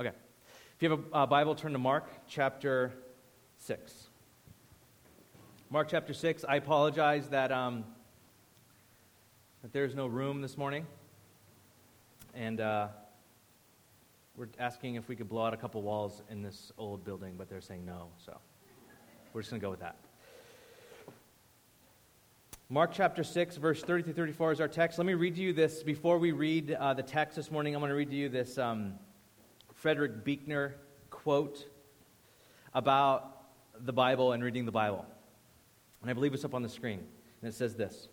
Okay. If you have a uh, Bible, turn to Mark chapter 6. Mark chapter 6. I apologize that, um, that there's no room this morning. And uh, we're asking if we could blow out a couple walls in this old building, but they're saying no. So we're just going to go with that. Mark chapter 6, verse 30 through 34 is our text. Let me read to you this. Before we read uh, the text this morning, I'm going to read to you this um, Frederick Buechner quote about the Bible and reading the Bible. And I believe it's up on the screen. And it says this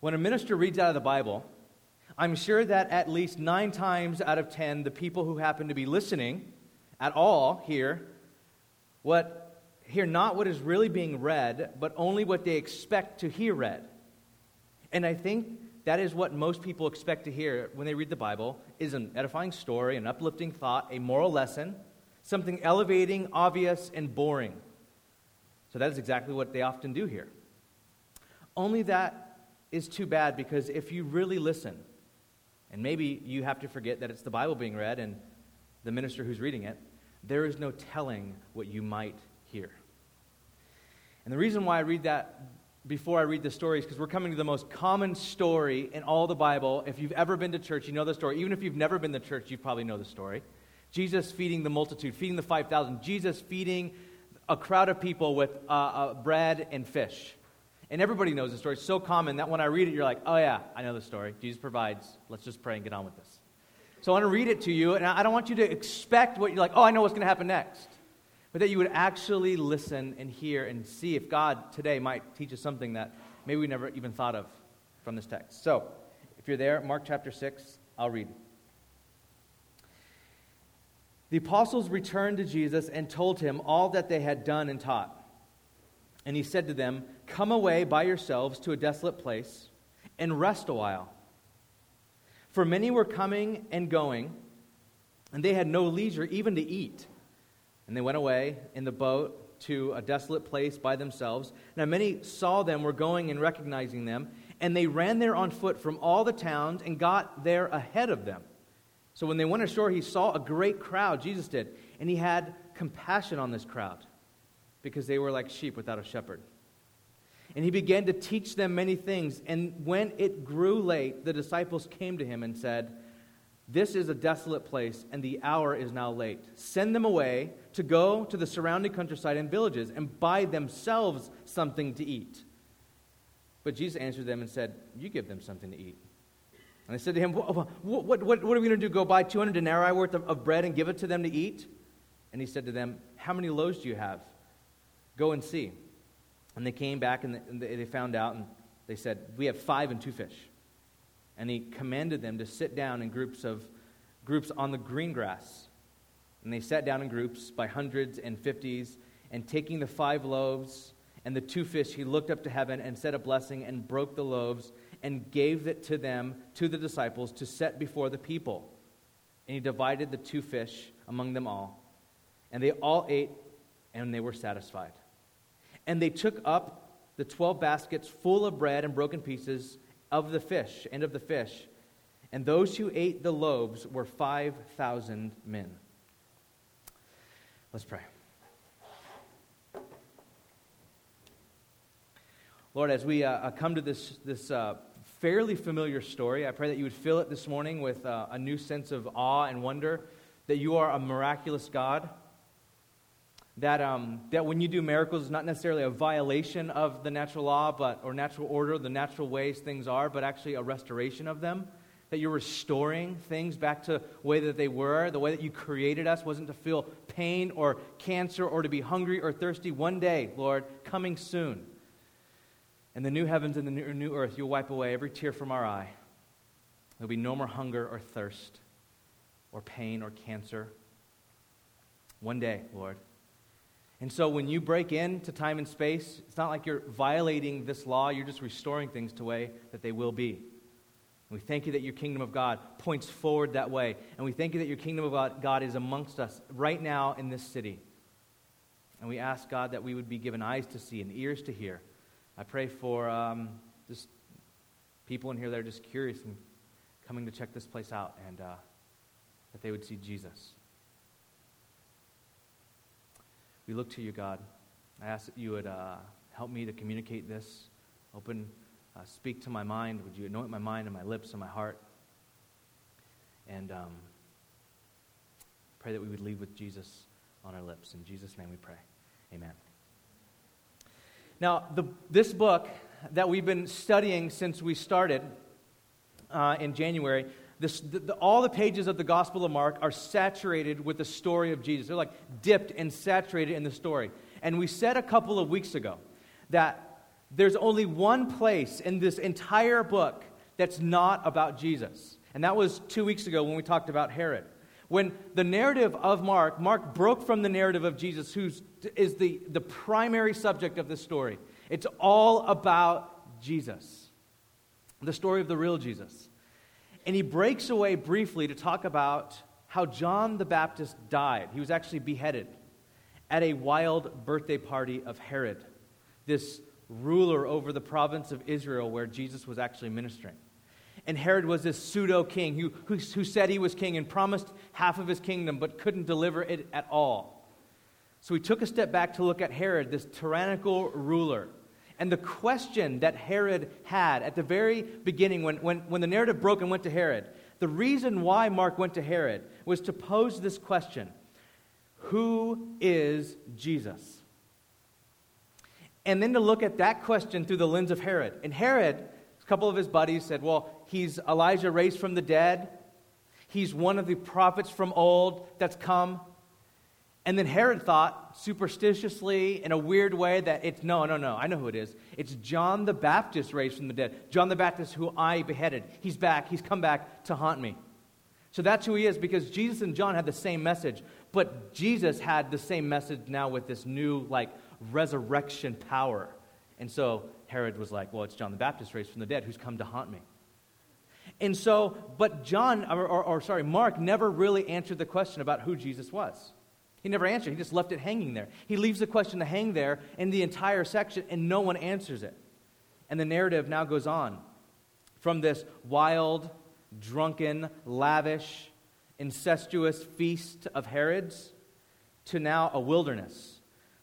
When a minister reads out of the Bible, I'm sure that at least nine times out of ten, the people who happen to be listening at all hear what hear not what is really being read, but only what they expect to hear read. And I think that is what most people expect to hear when they read the Bible is an edifying story, an uplifting thought, a moral lesson, something elevating, obvious, and boring. So that is exactly what they often do here. Only that is too bad because if you really listen, and maybe you have to forget that it's the Bible being read and the minister who's reading it, there is no telling what you might hear. And the reason why I read that before I read the stories because we're coming to the most common story in all the Bible. If you've ever been to church, you know the story. Even if you've never been to church, you probably know the story. Jesus feeding the multitude, feeding the 5,000. Jesus feeding a crowd of people with uh, uh, bread and fish. And everybody knows the story. It's so common that when I read it, you're like, oh, yeah, I know the story. Jesus provides. Let's just pray and get on with this. So I want to read it to you, and I don't want you to expect what you're like, oh, I know what's going to happen next but that you would actually listen and hear and see if God today might teach us something that maybe we never even thought of from this text. So, if you're there, Mark chapter 6, I'll read. The apostles returned to Jesus and told him all that they had done and taught. And he said to them, Come away by yourselves to a desolate place and rest a while. For many were coming and going, and they had no leisure even to eat. And they went away in the boat to a desolate place by themselves. Now many saw them, were going and recognizing them, and they ran there on foot from all the towns and got there ahead of them. So when they went ashore, he saw a great crowd, Jesus did, and he had compassion on this crowd because they were like sheep without a shepherd. And he began to teach them many things. And when it grew late, the disciples came to him and said, this is a desolate place, and the hour is now late. Send them away to go to the surrounding countryside and villages and buy themselves something to eat. But Jesus answered them and said, You give them something to eat. And they said to him, What, what, what, what are we going to do? Go buy 200 denarii worth of, of bread and give it to them to eat? And he said to them, How many loaves do you have? Go and see. And they came back and they found out, and they said, We have five and two fish and he commanded them to sit down in groups of groups on the green grass. And they sat down in groups by hundreds and fifties, and taking the five loaves and the two fish, he looked up to heaven and said a blessing and broke the loaves and gave it to them, to the disciples, to set before the people. And he divided the two fish among them all. And they all ate, and they were satisfied. And they took up the twelve baskets full of bread and broken pieces of the fish and of the fish. And those who ate the loaves were 5,000 men. Let's pray. Lord, as we uh, uh, come to this, this uh, fairly familiar story, I pray that you would fill it this morning with uh, a new sense of awe and wonder that you are a miraculous God that, um, that when you do miracles, it's not necessarily a violation of the natural law but, or natural order, the natural ways things are, but actually a restoration of them. That you're restoring things back to the way that they were. The way that you created us wasn't to feel pain or cancer or to be hungry or thirsty. One day, Lord, coming soon. And the new heavens and the new, new earth, you'll wipe away every tear from our eye. There'll be no more hunger or thirst or pain or cancer. One day, Lord. And so when you break into time and space, it's not like you're violating this law, you're just restoring things to the way that they will be. We thank you that your kingdom of God points forward that way. And we thank you that your kingdom of God is amongst us right now in this city. And we ask, God, that we would be given eyes to see and ears to hear. I pray for um, just people in here that are just curious and coming to check this place out and uh, that they would see Jesus. we look to you, God. I ask that you would uh, help me to communicate this, open, uh, speak to my mind. Would you anoint my mind and my lips and my heart? And um, pray that we would leave with Jesus on our lips. In Jesus' name we pray. Amen. Now, the, this book that we've been studying since we started uh, in January, this, the, the, all the pages of the Gospel of Mark are saturated with the story of Jesus. They're like dipped and saturated in the story. And we said a couple of weeks ago that there's only one place in this entire book that's not about Jesus. And that was two weeks ago when we talked about Herod. When the narrative of Mark, Mark broke from the narrative of Jesus, who is the, the primary subject of this story. It's all about Jesus, the story of the real Jesus. And he breaks away briefly to talk about how John the Baptist died. He was actually beheaded at a wild birthday party of Herod, this ruler over the province of Israel where Jesus was actually ministering. And Herod was this pseudo king who, who, who, said he was king and promised half of his kingdom but couldn't deliver it at all. So he took a step back to look at Herod, this tyrannical ruler. And the question that Herod had at the very beginning, when, when, when the narrative broke and went to Herod, the reason why Mark went to Herod was to pose this question Who is Jesus? And then to look at that question through the lens of Herod. And Herod, a couple of his buddies said, Well, he's Elijah raised from the dead. He's one of the prophets from old that's come. And then Herod thought, superstitiously, in a weird way, that it's no, no, no, I know who it is. It's John the Baptist raised from the dead. John the Baptist, who I beheaded. He's back. He's come back to haunt me. So that's who he is because Jesus and John had the same message. But Jesus had the same message now with this new, like, resurrection power. And so Herod was like, well, it's John the Baptist raised from the dead who's come to haunt me. And so, but John, or, or, or sorry, Mark never really answered the question about who Jesus was. He never answered. He just left it hanging there. He leaves the question to hang there in the entire section, and no one answers it. And the narrative now goes on from this wild, drunken, lavish, incestuous feast of Herod's to now a wilderness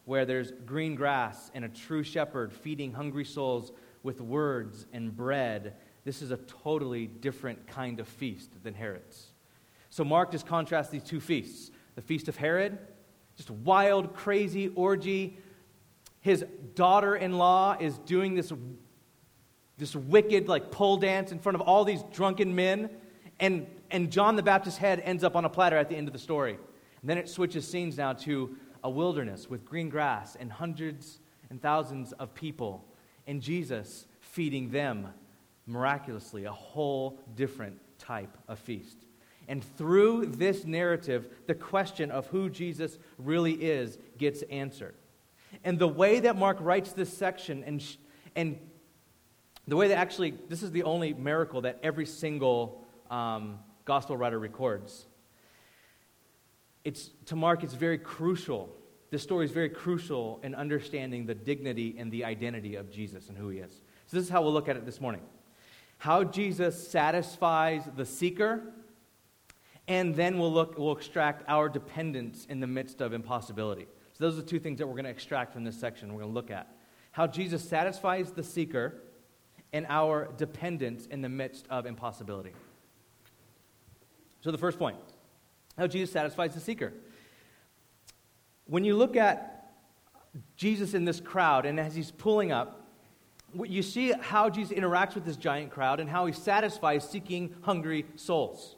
where there's green grass and a true shepherd feeding hungry souls with words and bread. This is a totally different kind of feast than Herod's. So Mark just contrasts these two feasts the feast of Herod, just wild, crazy orgy. His daughter in law is doing this, this wicked, like, pole dance in front of all these drunken men. And, and John the Baptist's head ends up on a platter at the end of the story. And then it switches scenes now to a wilderness with green grass and hundreds and thousands of people, and Jesus feeding them miraculously a whole different type of feast. And through this narrative, the question of who Jesus really is gets answered. And the way that Mark writes this section, and, and the way that actually, this is the only miracle that every single um, gospel writer records. It's, to Mark, it's very crucial. This story is very crucial in understanding the dignity and the identity of Jesus and who he is. So, this is how we'll look at it this morning how Jesus satisfies the seeker and then we'll look we'll extract our dependence in the midst of impossibility so those are the two things that we're going to extract from this section we're going to look at how jesus satisfies the seeker and our dependence in the midst of impossibility so the first point how jesus satisfies the seeker when you look at jesus in this crowd and as he's pulling up you see how jesus interacts with this giant crowd and how he satisfies seeking hungry souls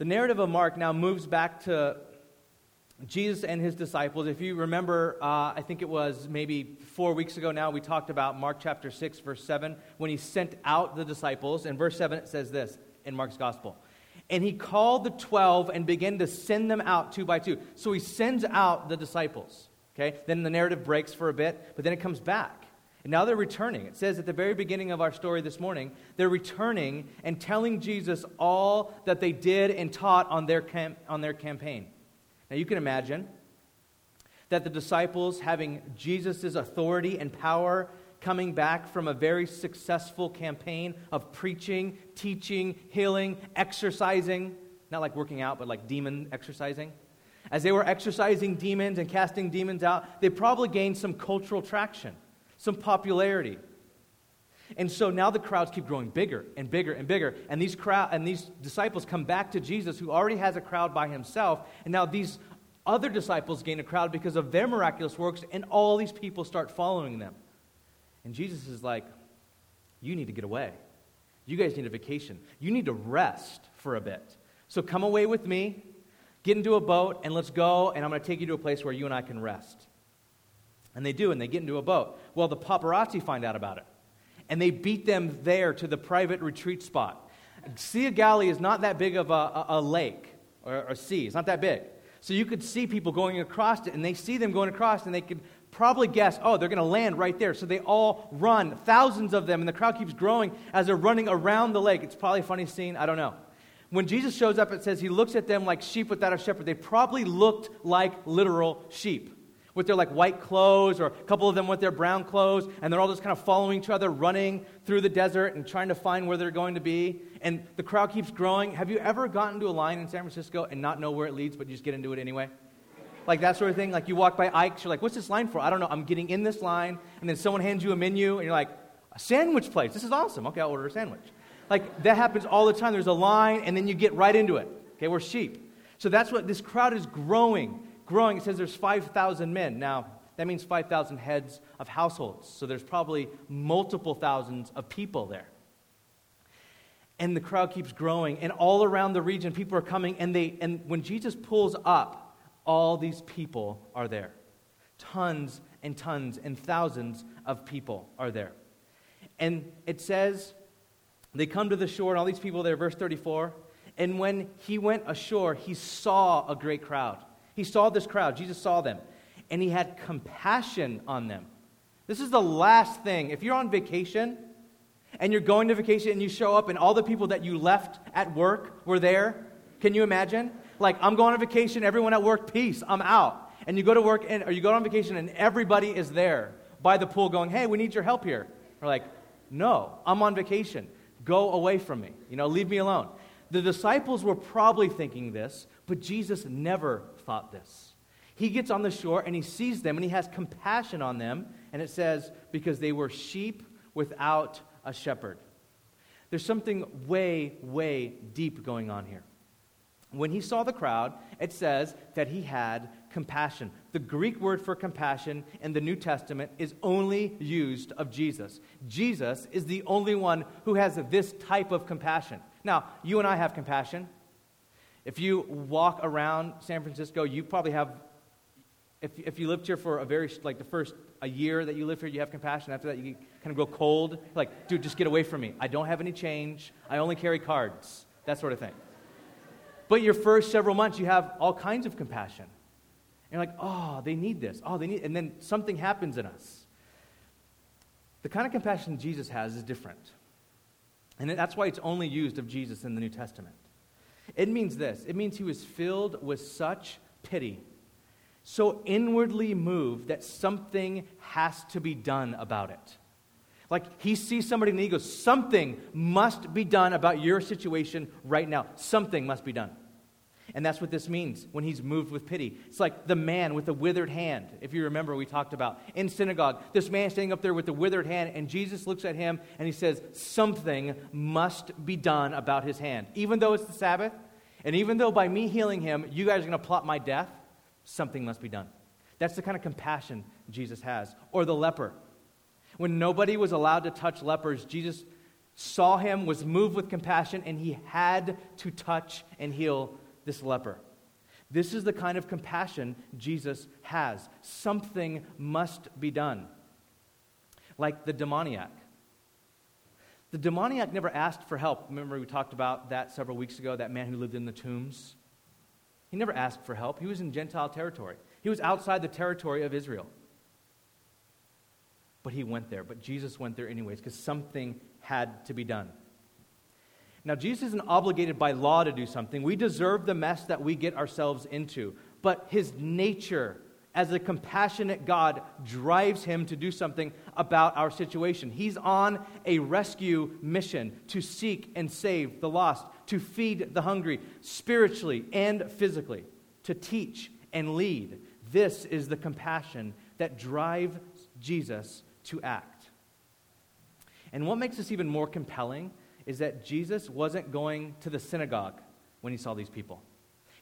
the narrative of Mark now moves back to Jesus and his disciples. If you remember, uh, I think it was maybe four weeks ago now, we talked about Mark chapter 6, verse 7, when he sent out the disciples. In verse 7, it says this in Mark's gospel. And he called the 12 and began to send them out two by two. So he sends out the disciples. Okay? Then the narrative breaks for a bit, but then it comes back. And now they're returning. It says at the very beginning of our story this morning, they're returning and telling Jesus all that they did and taught on their, on their campaign. Now you can imagine that the disciples, having Jesus' authority and power, coming back from a very successful campaign of preaching, teaching, healing, exercising, not like working out, but like demon exercising. As they were exercising demons and casting demons out, they probably gained some cultural traction, some popularity. And so now the crowds keep growing bigger and bigger and bigger. And these, crowd, and these disciples come back to Jesus, who already has a crowd by himself. And now these other disciples gain a crowd because of their miraculous works, and all these people start following them. And Jesus is like, You need to get away. You guys need a vacation. You need to rest for a bit. So come away with me, get into a boat, and let's go, and I'm going to take you to a place where you and I can rest. And they do, and they get into a boat. Well, the paparazzi find out about it and they beat them there to the private retreat spot. Sea of Galilee is not that big of a, a, a lake or a sea, it's not that big. So you could see people going across it, and they see them going across, and they could probably guess, oh, they're going to land right there. So they all run, thousands of them, and the crowd keeps growing as they're running around the lake. It's probably a funny scene, I don't know. When Jesus shows up, it says he looks at them like sheep without a shepherd. They probably looked like literal sheep with their like white clothes, or a couple of them with their brown clothes, and they're all just kind of following each other, running through the desert and trying to find where they're going to be. And the crowd keeps growing. Have you ever gotten to a line in San Francisco and not know where it leads, but you just get into it anyway? Like that sort of thing. Like you walk by Ike's, you're like, what's this line for? I don't know. I'm getting in this line, and then someone hands you a menu, and you're like, a sandwich place. This is awesome. Okay, I'll order a sandwich. Like that happens all the time. There's a line, and then you get right into it. Okay, we're sheep. So that's what this crowd is growing growing. It says there's 5,000 men. Now, that means 5,000 heads of households. So there's probably multiple thousands of people there. And the crowd keeps growing. And all around the region, people are coming. And, they, and when Jesus pulls up, all these people are there. Tons and tons and thousands of people are there. And it says they come to the shore, and all these people there, verse 34. And when he went ashore, he saw a great crowd he saw this crowd, Jesus saw them, and he had compassion on them. This is the last thing. If you're on vacation and you're going to vacation and you show up and all the people that you left at work were there, can you imagine? Like, I'm going on vacation, everyone at work, peace, I'm out. And you go to work and, or you go on vacation and everybody is there by the pool going, hey, we need your help here. We're like, no, I'm on vacation. Go away from me. You know, leave me alone. The disciples were probably thinking this, but Jesus never thought this. He gets on the shore and he sees them and he has compassion on them. And it says, because they were sheep without a shepherd. There's something way, way deep going on here. When he saw the crowd, it says that he had compassion. The Greek word for compassion in the New Testament is only used of Jesus. Jesus is the only one who has this type of compassion. Now, you and I have compassion. If you walk around San Francisco, you probably have, if, if you lived here for a very, like the first a year that you live here, you have compassion. After that, you kind of grow cold. Like, dude, just get away from me. I don't have any change. I only carry cards. That sort of thing. But your first several months, you have all kinds of compassion. And you're like, oh, they need this. Oh, they need, and then something happens in us. The kind of compassion Jesus has is different. And that's why it's only used of Jesus in the New Testament. It means this it means he was filled with such pity, so inwardly moved that something has to be done about it. Like he sees somebody and he goes, Something must be done about your situation right now. Something must be done. And that's what this means when he's moved with pity. It's like the man with the withered hand, if you remember, we talked about in synagogue. This man standing up there with the withered hand, and Jesus looks at him and he says, Something must be done about his hand. Even though it's the Sabbath, and even though by me healing him, you guys are going to plot my death, something must be done. That's the kind of compassion Jesus has. Or the leper. When nobody was allowed to touch lepers, Jesus saw him, was moved with compassion, and he had to touch and heal this leper. This is the kind of compassion Jesus has. Something must be done. Like the demoniac. The demoniac never asked for help. Remember, we talked about that several weeks ago, that man who lived in the tombs? He never asked for help. He was in Gentile territory, he was outside the territory of Israel. But he went there. But Jesus went there anyways because something had to be done. Now, Jesus isn't obligated by law to do something. We deserve the mess that we get ourselves into. But his nature as a compassionate God drives him to do something about our situation. He's on a rescue mission to seek and save the lost, to feed the hungry, spiritually and physically, to teach and lead. This is the compassion that drives Jesus to act. And what makes this even more compelling is that Jesus wasn't going to the synagogue when he saw these people.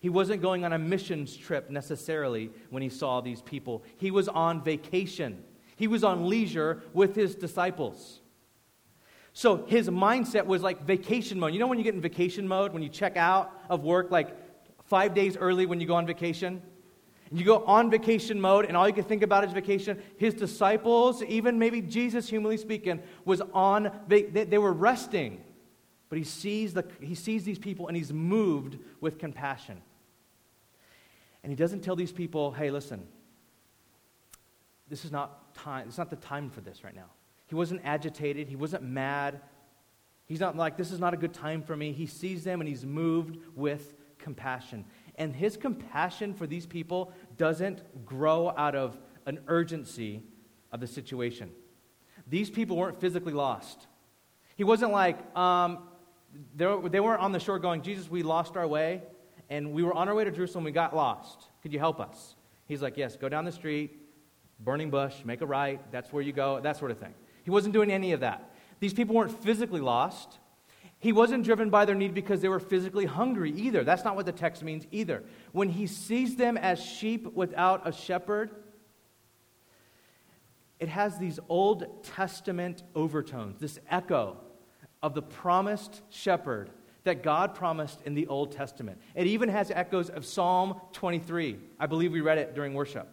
He wasn't going on a missions trip necessarily when he saw these people. He was on vacation. He was on leisure with his disciples. So his mindset was like vacation mode. You know when you get in vacation mode, when you check out of work like five days early when you go on vacation? You go on vacation mode, and all you can think about is vacation. His disciples, even maybe Jesus, humanly speaking, was on, they, they were resting. But he sees, the, he sees these people and he's moved with compassion. And he doesn't tell these people, hey, listen, this is not time, it's not the time for this right now. He wasn't agitated, he wasn't mad. He's not like, this is not a good time for me. He sees them and he's moved with compassion. And his compassion for these people doesn't grow out of an urgency of the situation. These people weren't physically lost. He wasn't like, um, they weren't on the shore going, Jesus, we lost our way and we were on our way to Jerusalem, we got lost. Could you help us? He's like, Yes, go down the street, burning bush, make a right, that's where you go, that sort of thing. He wasn't doing any of that. These people weren't physically lost. He wasn't driven by their need because they were physically hungry either. That's not what the text means either. When he sees them as sheep without a shepherd, it has these Old Testament overtones, this echo of the promised shepherd that God promised in the Old Testament. It even has echoes of Psalm 23. I believe we read it during worship.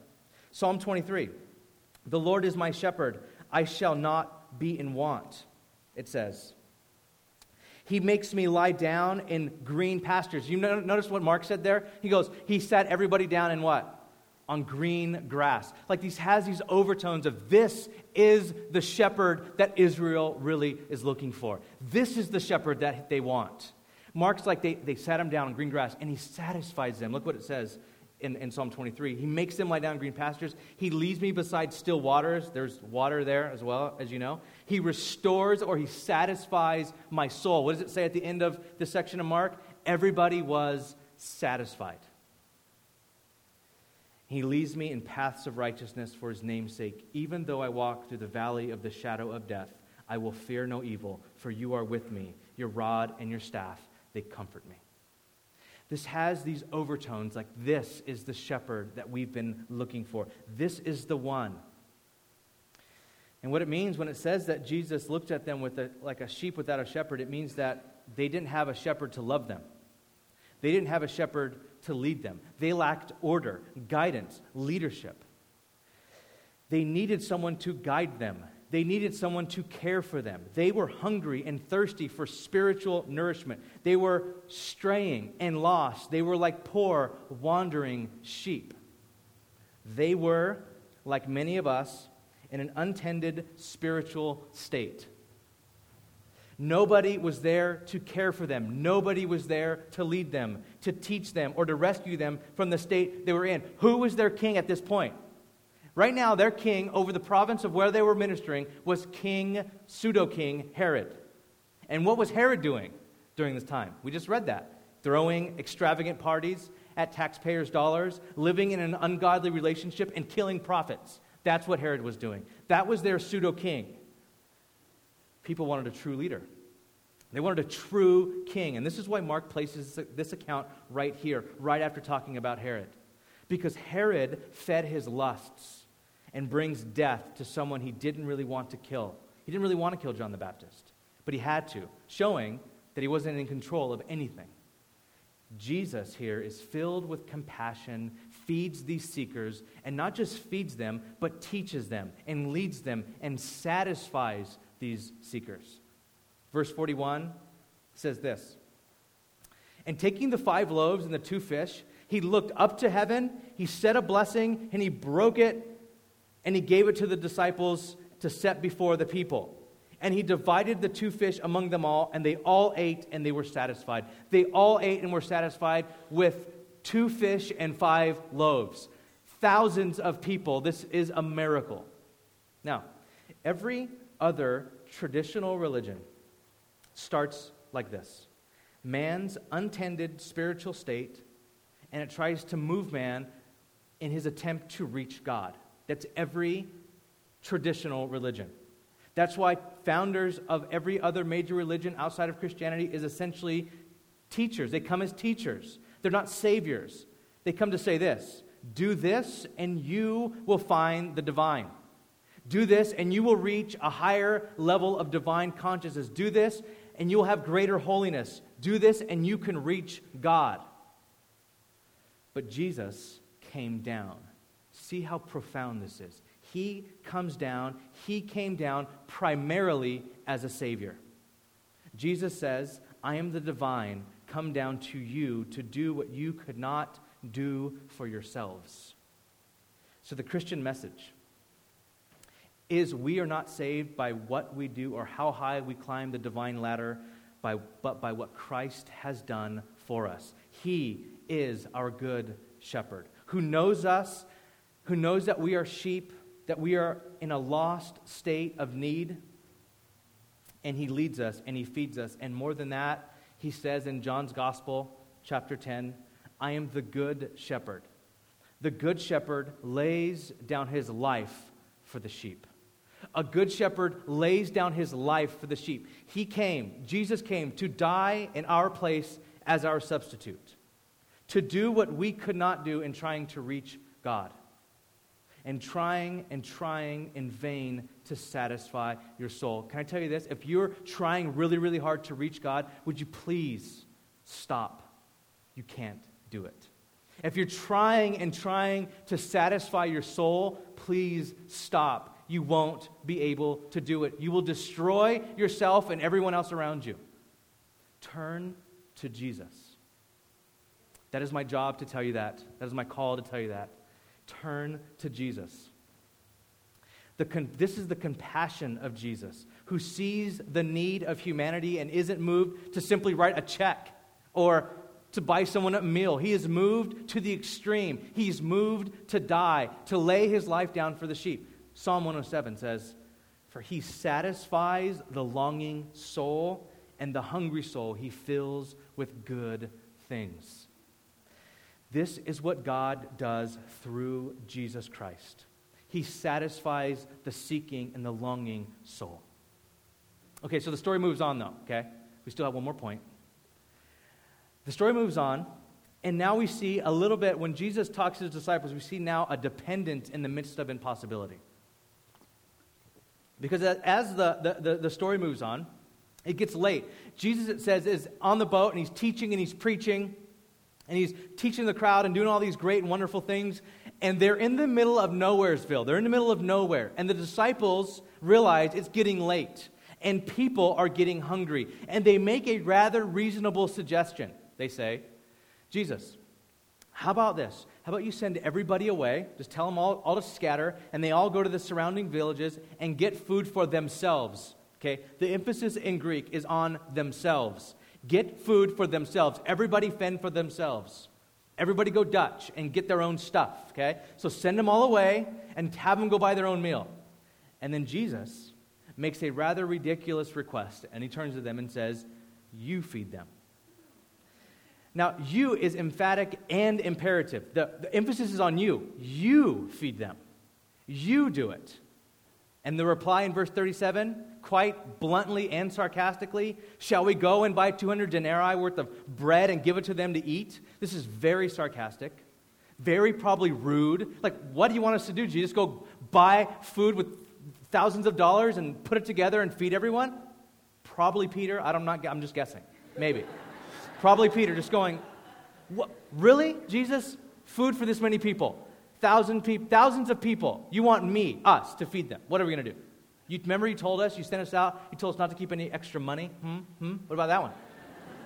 Psalm 23 The Lord is my shepherd, I shall not be in want, it says. He makes me lie down in green pastures. You notice what Mark said there? He goes, He sat everybody down in what? On green grass. Like these has these overtones of this is the shepherd that Israel really is looking for. This is the shepherd that they want. Mark's like they, they sat him down on green grass and he satisfies them. Look what it says in, in Psalm 23. He makes them lie down in green pastures. He leads me beside still waters. There's water there as well, as you know. He restores or he satisfies my soul. What does it say at the end of the section of Mark? Everybody was satisfied. He leads me in paths of righteousness for his name's sake. Even though I walk through the valley of the shadow of death, I will fear no evil, for you are with me. Your rod and your staff, they comfort me. This has these overtones like this is the shepherd that we've been looking for. This is the one. And what it means when it says that Jesus looked at them with a, like a sheep without a shepherd, it means that they didn't have a shepherd to love them. They didn't have a shepherd to lead them. They lacked order, guidance, leadership. They needed someone to guide them they needed someone to care for them. They were hungry and thirsty for spiritual nourishment. They were straying and lost. They were like poor, wandering sheep. They were, like many of us, in an untended spiritual state. Nobody was there to care for them. Nobody was there to lead them, to teach them, or to rescue them from the state they were in. Who was their king at this point? Right now, their king over the province of where they were ministering was King, pseudo king Herod. And what was Herod doing during this time? We just read that. Throwing extravagant parties at taxpayers' dollars, living in an ungodly relationship, and killing prophets. That's what Herod was doing. That was their pseudo king. People wanted a true leader. They wanted a true king. And this is why Mark places this account right here, right after talking about Herod. Because Herod fed his lusts and brings death to someone he didn't really want to kill. He didn't really want to kill John the Baptist, but he had to, showing that he wasn't in control of anything. Jesus here is filled with compassion, feeds these seekers, and not just feeds them, but teaches them and leads them and satisfies these seekers. Verse 41 says this And taking the five loaves and the two fish, he looked up to heaven, he said a blessing, and he broke it and he gave it to the disciples to set before the people. And he divided the two fish among them all, and they all ate and they were satisfied. They all ate and were satisfied with two fish and five loaves. Thousands of people. This is a miracle. Now, every other traditional religion starts like this man's untended spiritual state, and it tries to move man in his attempt to reach God. That's every traditional religion. That's why founders of every other major religion outside of Christianity is essentially teachers. They come as teachers. They're not saviors. They come to say this do this, and you will find the divine. Do this, and you will reach a higher level of divine consciousness. Do this, and you will have greater holiness. Do this, and you can reach God. But Jesus came down. See how profound this is. He comes down, he came down primarily as a Savior. Jesus says, I am the divine, come down to you to do what you could not do for yourselves. So the Christian message is we are not saved by what we do or how high we climb the divine ladder, by, but by what Christ has done for us. He is our good shepherd who knows us, who knows that we are sheep, that we are in a lost state of need, and he leads us and he feeds us. And more than that, he says in John's Gospel, chapter 10, I am the good shepherd. The good shepherd lays down his life for the sheep. A good shepherd lays down his life for the sheep. He came, Jesus came to die in our place as our substitute, to do what we could not do in trying to reach God, and trying and trying in vain to satisfy your soul. Can I tell you this? If you're trying really, really hard to reach God, would you please stop? You can't do it. If you're trying and trying to satisfy your soul, please stop. You won't be able to do it. You will destroy yourself and everyone else around you. Turn to Jesus. That is my job to tell you that. That is my call to tell you that. Turn to Jesus. Con- this is the compassion of Jesus, who sees the need of humanity and isn't moved to simply write a check or to buy someone a meal. He is moved to the extreme. He's moved to die, to lay his life down for the sheep. Psalm 107 says, For he satisfies the longing soul, and the hungry soul he fills with good things. This is what God does through Jesus Christ. He satisfies the seeking and the longing soul. Okay, so the story moves on, though, okay? We still have one more point. The story moves on, and now we see a little bit, when Jesus talks to his disciples, we see now a dependence in the midst of impossibility. Because as the, the, the, story moves on, it gets late. Jesus, it says, is on the boat, and he's teaching and he's preaching, and he's teaching the crowd and doing all these great and wonderful things. And they're in the middle of Nowheresville. They're in the middle of nowhere. And the disciples realize it's getting late, and people are getting hungry. And they make a rather reasonable suggestion. They say, Jesus, how about this? How about you send everybody away? Just tell them all, all to scatter, and they all go to the surrounding villages and get food for themselves. Okay? The emphasis in Greek is on themselves. Get food for themselves. Everybody fend for themselves. Everybody go Dutch and get their own stuff. Okay? So send them all away and have them go buy their own meal. And then Jesus makes a rather ridiculous request, and he turns to them and says, You feed them. Now, you is emphatic and imperative. The, the emphasis is on you. You feed them, you do it. And the reply in verse 37, quite bluntly and sarcastically, shall we go and buy 200 denarii worth of bread and give it to them to eat? This is very sarcastic, very probably rude. Like, what do you want us to do? Just go buy food with thousands of dollars and put it together and feed everyone? Probably Peter. I don't, I'm just guessing. Maybe. Probably Peter, just going, what? Really, Jesus? Food for this many people? Thousand pe- thousands of people. You want me, us, to feed them. What are we going to do? You remember you told us, you sent us out, you told us not to keep any extra money? Hmm? Hmm? What about that one?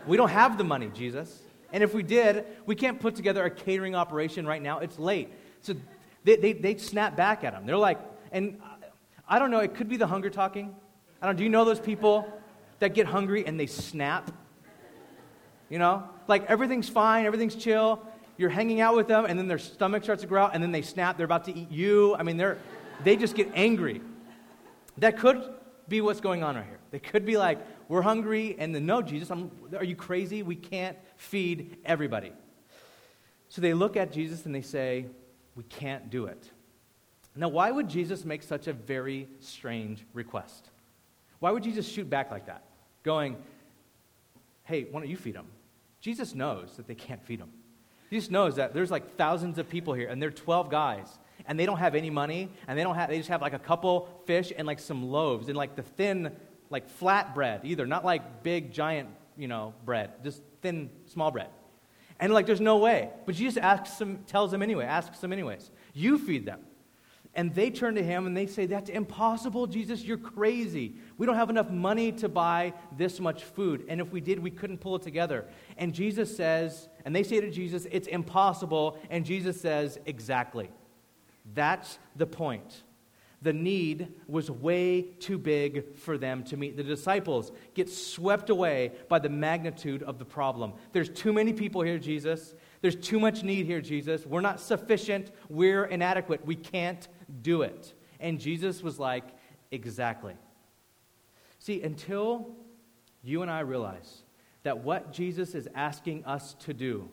we don't have the money, Jesus. And if we did, we can't put together a catering operation right now. It's late. So they, they, they snap back at him. They're like, and I don't know, it could be the hunger talking. I don't Do you know those people that get hungry and they snap? You know? Like everything's fine, everything's chill. You're hanging out with them, and then their stomach starts to grow and then they snap. They're about to eat you. I mean, they're, they just get angry. That could be what's going on right here. They could be like, we're hungry, and then, no, Jesus, I'm, are you crazy? We can't feed everybody. So they look at Jesus and they say, we can't do it. Now, why would Jesus make such a very strange request? Why would Jesus shoot back like that, going, hey, why don't you feed them? Jesus knows that they can't feed them. Jesus knows that there's like thousands of people here, and they're 12 guys, and they don't have any money, and they don't have, they just have like a couple fish and like some loaves, and like the thin, like flat bread, either, not like big, giant, you know, bread, just thin, small bread. And like, there's no way. But Jesus asks them, tells them anyway, asks them anyways. You feed them. And they turn to him and they say, That's impossible, Jesus. You're crazy. We don't have enough money to buy this much food. And if we did, we couldn't pull it together. And Jesus says, and they say to Jesus, It's impossible. And Jesus says, Exactly. That's the point. The need was way too big for them to meet. The disciples get swept away by the magnitude of the problem. There's too many people here, Jesus. There's too much need here, Jesus. We're not sufficient. We're inadequate. We can't do it. And Jesus was like, Exactly. See, until you and I realize that what Jesus is asking us to do,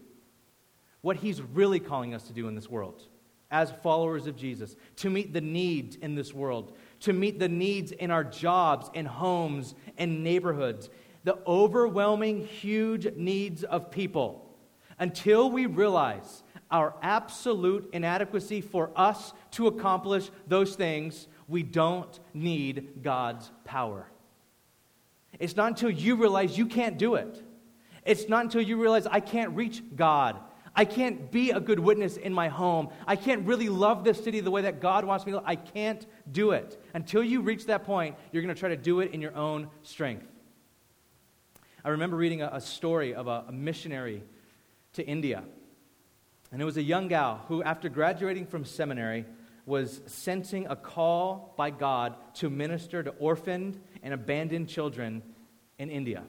what he's really calling us to do in this world, as followers of Jesus, to meet the needs in this world, to meet the needs in our jobs and homes and neighborhoods, the overwhelming, huge needs of people. Until we realize our absolute inadequacy for us to accomplish those things, we don't need God's power. It's not until you realize you can't do it. It's not until you realize I can't reach God. I can't be a good witness in my home. I can't really love this city the way that God wants me to. I can't do it. Until you reach that point, you're going to try to do it in your own strength. I remember reading a, a story of a, a missionary to India. And it was a young gal who, after graduating from seminary, was sensing a call by God to minister to orphaned and abandoned children in India.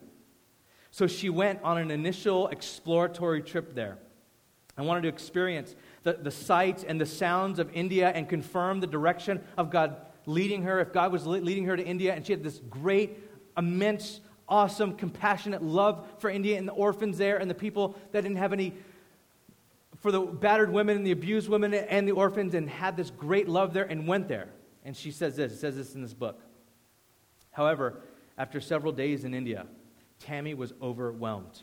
So she went on an initial exploratory trip there. I wanted to experience the, the sights and the sounds of India and confirm the direction of God leading her. If God was leading her to India, and she had this great, immense, awesome, compassionate love for India and the orphans there and the people that didn't have any for the battered women and the abused women and the orphans and had this great love there and went there. And she says this, it says this in this book. However, after several days in India, Tammy was overwhelmed.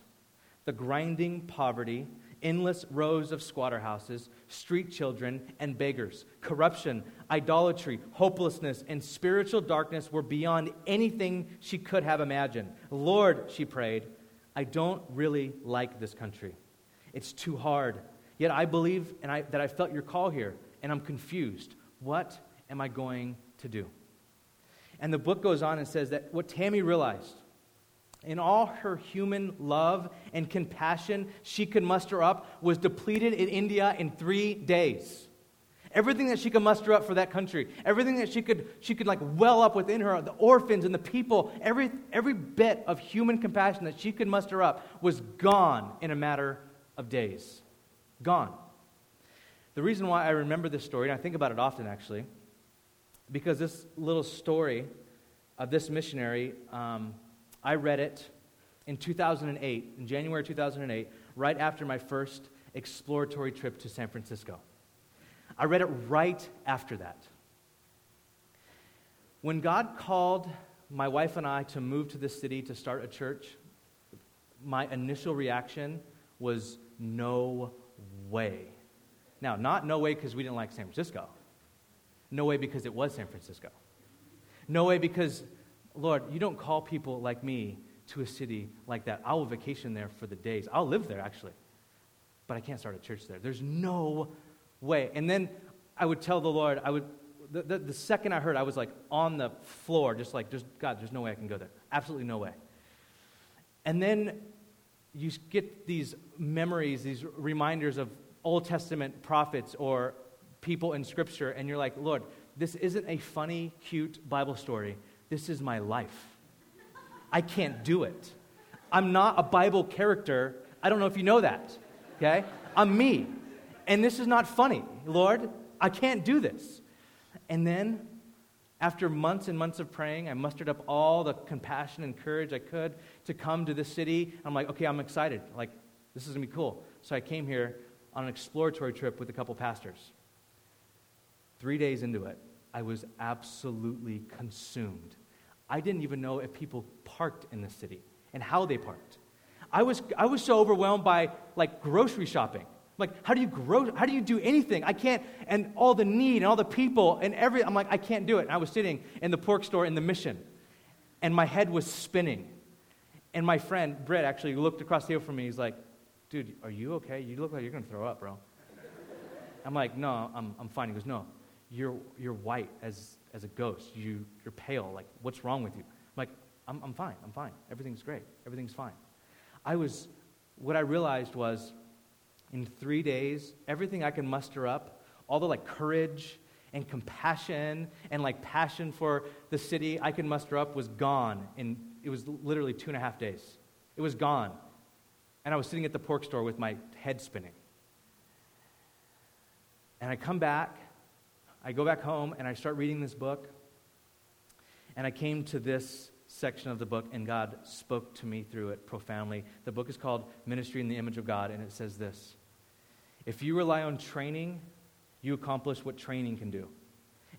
The grinding poverty, endless rows of squatter houses, street children, and beggars, corruption, idolatry, hopelessness, and spiritual darkness were beyond anything she could have imagined. Lord, she prayed, I don't really like this country. It's too hard Yet I believe and I, that I felt your call here, and I'm confused. What am I going to do? And the book goes on and says that what Tammy realized, in all her human love and compassion she could muster up, was depleted in India in three days. Everything that she could muster up for that country, everything that she could, she could like well up within her, the orphans and the people, every, every bit of human compassion that she could muster up was gone in a matter of days. Gone. The reason why I remember this story, and I think about it often actually, because this little story of this missionary, um, I read it in 2008, in January 2008, right after my first exploratory trip to San Francisco. I read it right after that. When God called my wife and I to move to this city to start a church, my initial reaction was no way. Now, not no way because we didn't like San Francisco. No way because it was San Francisco. No way because, Lord, you don't call people like me to a city like that. I will vacation there for the days. I'll live there, actually. But I can't start a church there. There's no way. And then I would tell the Lord, I would, the, the, the second I heard, I was like on the floor, just like, just, God, there's no way I can go there. Absolutely no way. And then you get these memories, these reminders of Old Testament prophets or people in Scripture, and you're like, Lord, this isn't a funny, cute Bible story. This is my life. I can't do it. I'm not a Bible character. I don't know if you know that, okay? I'm me. And this is not funny. Lord, I can't do this. And then after months and months of praying, I mustered up all the compassion and courage I could to come to this city. I'm like, okay, I'm excited. Like, this is going to be cool. So I came here on an exploratory trip with a couple pastors. three days into it, I was absolutely consumed. I didn't even know if people parked in the city and how they parked. I was, I was so overwhelmed by like grocery shopping. Like, how do you grow? How do you do anything? I can't, and all the need and all the people and every, I'm like, I can't do it. And I was sitting in the pork store in the mission, and my head was spinning. And my friend, Britt, actually looked across the table from me. He's like, dude, are you okay? You look like you're going to throw up, bro. I'm like, no, I'm, I'm fine. He goes, no, you're, you're white as, as a ghost. You, you're pale. Like, what's wrong with you? I'm like, I'm, I'm fine. I'm fine. Everything's great. Everything's fine. I was, what I realized was, in three days, everything I can muster up, all the like courage and compassion and like passion for the city I can muster up was gone. In, it was literally two and a half days. It was gone. And I was sitting at the pork store with my head spinning. And I come back, I go back home, and I start reading this book. And I came to this section of the book, and God spoke to me through it profoundly. The book is called Ministry in the Image of God, and it says this If you rely on training, you accomplish what training can do.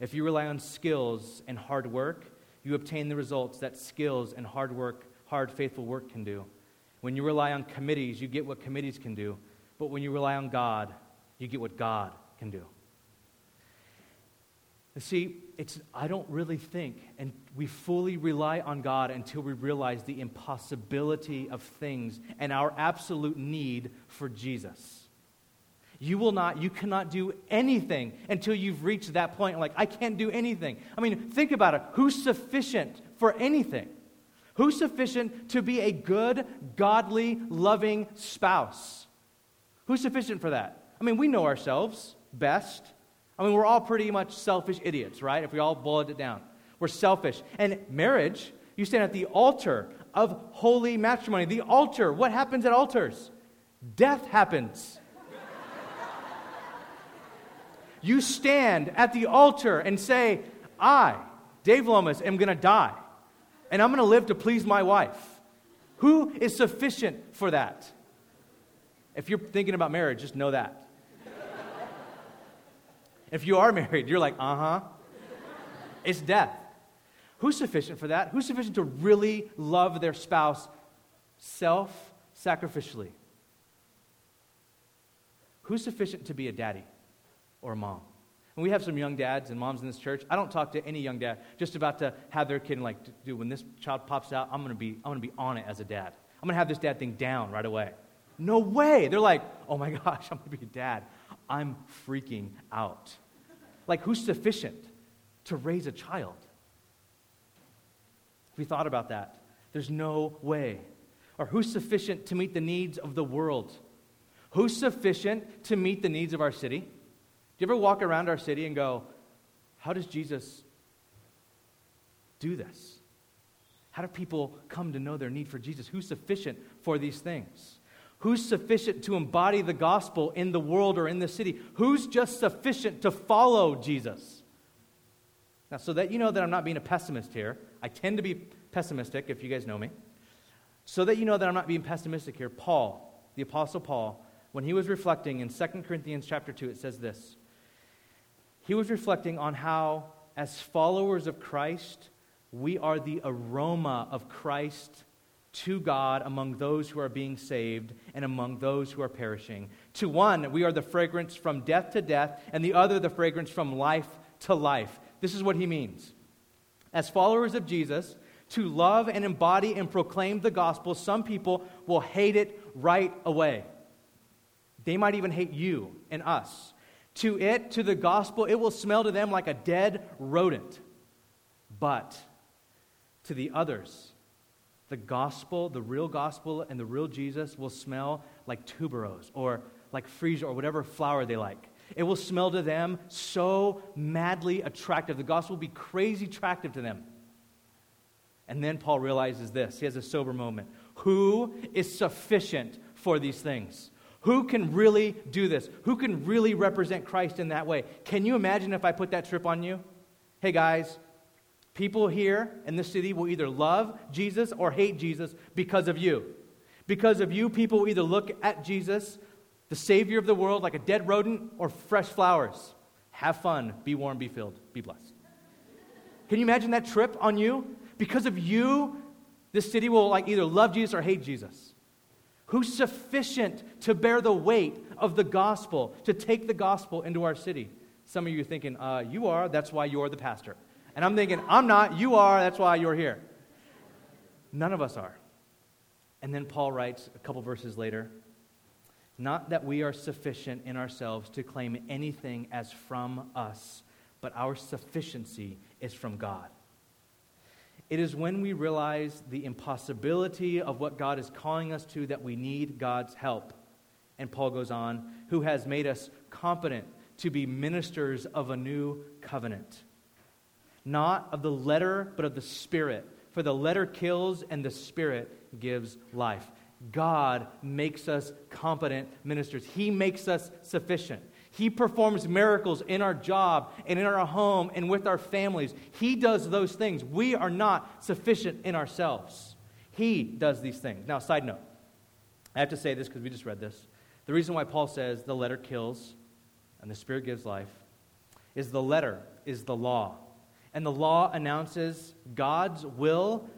If you rely on skills and hard work, you obtain the results that skills and hard work, hard, faithful work can do. When you rely on committees, you get what committees can do. But when you rely on God, you get what God can do. See, it's, I don't really think, and we fully rely on God until we realize the impossibility of things and our absolute need for Jesus. You will not, you cannot do anything until you've reached that point. Like, I can't do anything. I mean, think about it. Who's sufficient for anything? Who's sufficient to be a good, godly, loving spouse? Who's sufficient for that? I mean, we know ourselves best. I mean, we're all pretty much selfish idiots, right? If we all boiled it down. We're selfish. And marriage, you stand at the altar of holy matrimony. The altar, what happens at altars? Death happens. You stand at the altar and say, I, Dave Lomas, am going to die, and I'm going to live to please my wife. Who is sufficient for that? If you're thinking about marriage, just know that. If you are married, you're like, uh huh. It's death. Who's sufficient for that? Who's sufficient to really love their spouse self sacrificially? Who's sufficient to be a daddy or mom? And we have some young dads and moms in this church. I don't talk to any young dad just about to have their kid and like, dude, when this child pops out, I'm gonna be, I'm gonna be on it as a dad. I'm gonna have this dad thing down right away. No way. They're like, oh my gosh, I'm gonna be a dad. I'm freaking out. Like, who's sufficient to raise a child? Have you thought about that? There's no way. Or who's sufficient to meet the needs of the world? Who's sufficient to meet the needs of our city? Do you ever walk around our city and go, How does Jesus do this? How do people come to know their need for Jesus? Who's sufficient for these things? Who's sufficient to embody the gospel in the world or in the city? Who's just sufficient to follow Jesus? Now, so that you know that I'm not being a pessimist here, I tend to be pessimistic if you guys know me. So that you know that I'm not being pessimistic here, Paul, the Apostle Paul, when he was reflecting in 2 Corinthians chapter 2, it says this. He was reflecting on how, as followers of Christ, we are the aroma of Christ to God among those who are being saved and among those who are perishing. To one, we are the fragrance from death to death, and the other, the fragrance from life to life. This is what he means. As followers of Jesus, to love and embody and proclaim the gospel, some people will hate it right away. They might even hate you and us. To it, to the gospel, it will smell to them like a dead rodent. But to the others, the gospel, the real gospel, and the real Jesus will smell like tuberose or like freesia or whatever flower they like. It will smell to them so madly attractive. The gospel will be crazy attractive to them. And then Paul realizes this. He has a sober moment. Who is sufficient for these things? Who can really do this? Who can really represent Christ in that way? Can you imagine if I put that trip on you? Hey guys, People here in this city will either love Jesus or hate Jesus because of you. Because of you, people will either look at Jesus, the Savior of the world, like a dead rodent or fresh flowers. Have fun, be warm, be filled, be blessed. Can you imagine that trip on you? Because of you, this city will like either love Jesus or hate Jesus. Who's sufficient to bear the weight of the gospel, to take the gospel into our city? Some of you are thinking, uh, You are, that's why you're the pastor. And I'm thinking, I'm not, you are, that's why you're here. None of us are. And then Paul writes a couple verses later Not that we are sufficient in ourselves to claim anything as from us, but our sufficiency is from God. It is when we realize the impossibility of what God is calling us to that we need God's help. And Paul goes on, who has made us competent to be ministers of a new covenant. Not of the letter, but of the Spirit. For the letter kills and the Spirit gives life. God makes us competent ministers, He makes us sufficient. He performs miracles in our job and in our home and with our families. He does those things. We are not sufficient in ourselves. He does these things. Now, side note, I have to say this because we just read this. The reason why Paul says the letter kills and the Spirit gives life is the letter is the law. And the law announces God's will,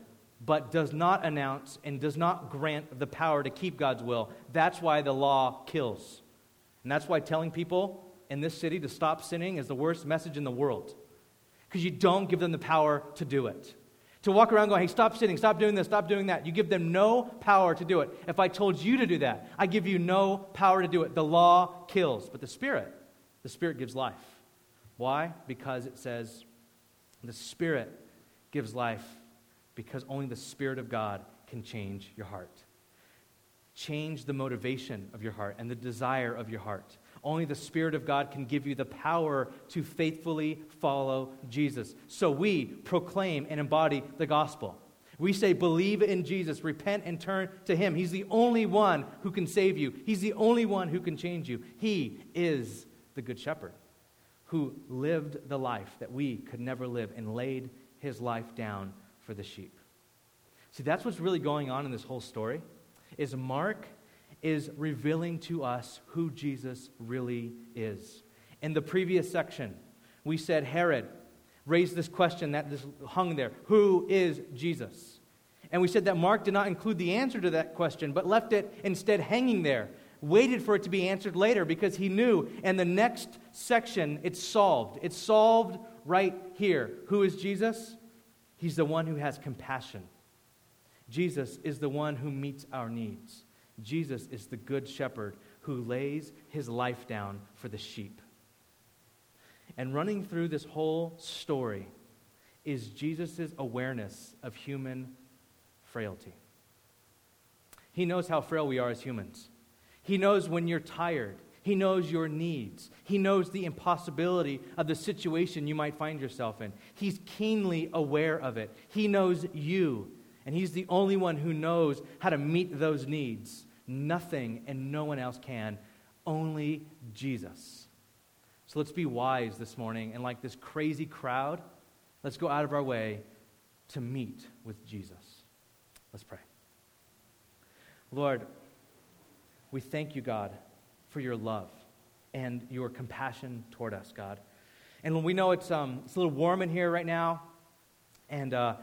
but does not announce and does not grant the power to keep God's will. That's why the law kills. And that's why telling people in this city to stop sinning is the worst message in the world. Because you don't give them the power to do it. To walk around going, hey, stop sinning, stop doing this, stop doing that. You give them no power to do it. If I told you to do that, I give you no power to do it. The law kills, but the Spirit, the Spirit gives life. Why? Because it says the Spirit gives life because only the Spirit of God can change your heart change the motivation of your heart and the desire of your heart. Only the Spirit of God can give you the power to faithfully follow Jesus. So we proclaim and embody the gospel. We say, believe in Jesus, repent and turn to Him. He's the only one who can save you, He's the only one who can change you. He is the Good Shepherd who lived the life that we could never live and laid His life down for the sheep. See, that's what's really going on in this whole story is Mark is revealing to us who Jesus really is. In the previous section, we said Herod raised this question that just hung there Who is Jesus? And we said that Mark did not include the answer to that question, but left it instead hanging there, waited for it to be answered later because he knew. And the next section, it's solved. It's solved right here. Who is Jesus? He's the one who has compassion Jesus is the one who meets our needs. Jesus is the good shepherd who lays his life down for the sheep. And running through this whole story is Jesus' awareness of human frailty. He knows how frail we are as humans. He knows when you're tired. He knows your needs. He knows the impossibility of the situation you might find yourself in. He's keenly aware of it. He knows you and He's the only one who knows how to meet those needs. Nothing and no one else can, only Jesus. So let's be wise this morning, and like this crazy crowd, let's go out of our way to meet with Jesus. Let's pray. Lord, we thank you, God, for your love and your compassion toward us, God. And we know it's, um, it's a little warm in here right now, and uh,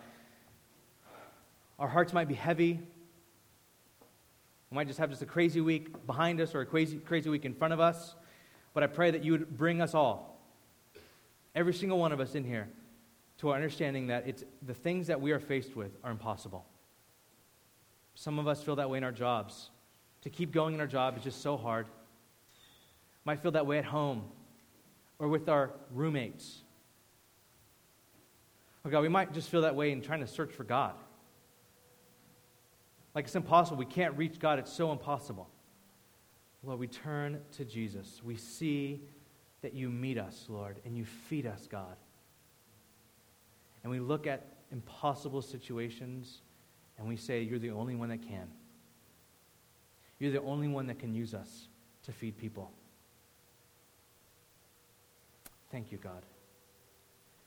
our hearts might be heavy. We might just have just a crazy week behind us or a crazy, crazy week in front of us. But I pray that you would bring us all, every single one of us in here, to our understanding that it's, the things that we are faced with are impossible. Some of us feel that way in our jobs. To keep going in our job is just so hard. Might feel that way at home or with our roommates. Oh God, we might just feel that way in trying to search for God. Like it's impossible. We can't reach God. It's so impossible. Lord, we turn to Jesus. We see that you meet us, Lord, and you feed us, God. And we look at impossible situations and we say, You're the only one that can. You're the only one that can use us to feed people. Thank you, God.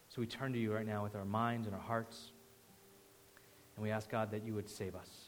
So we turn to you right now with our minds and our hearts, and we ask, God, that you would save us.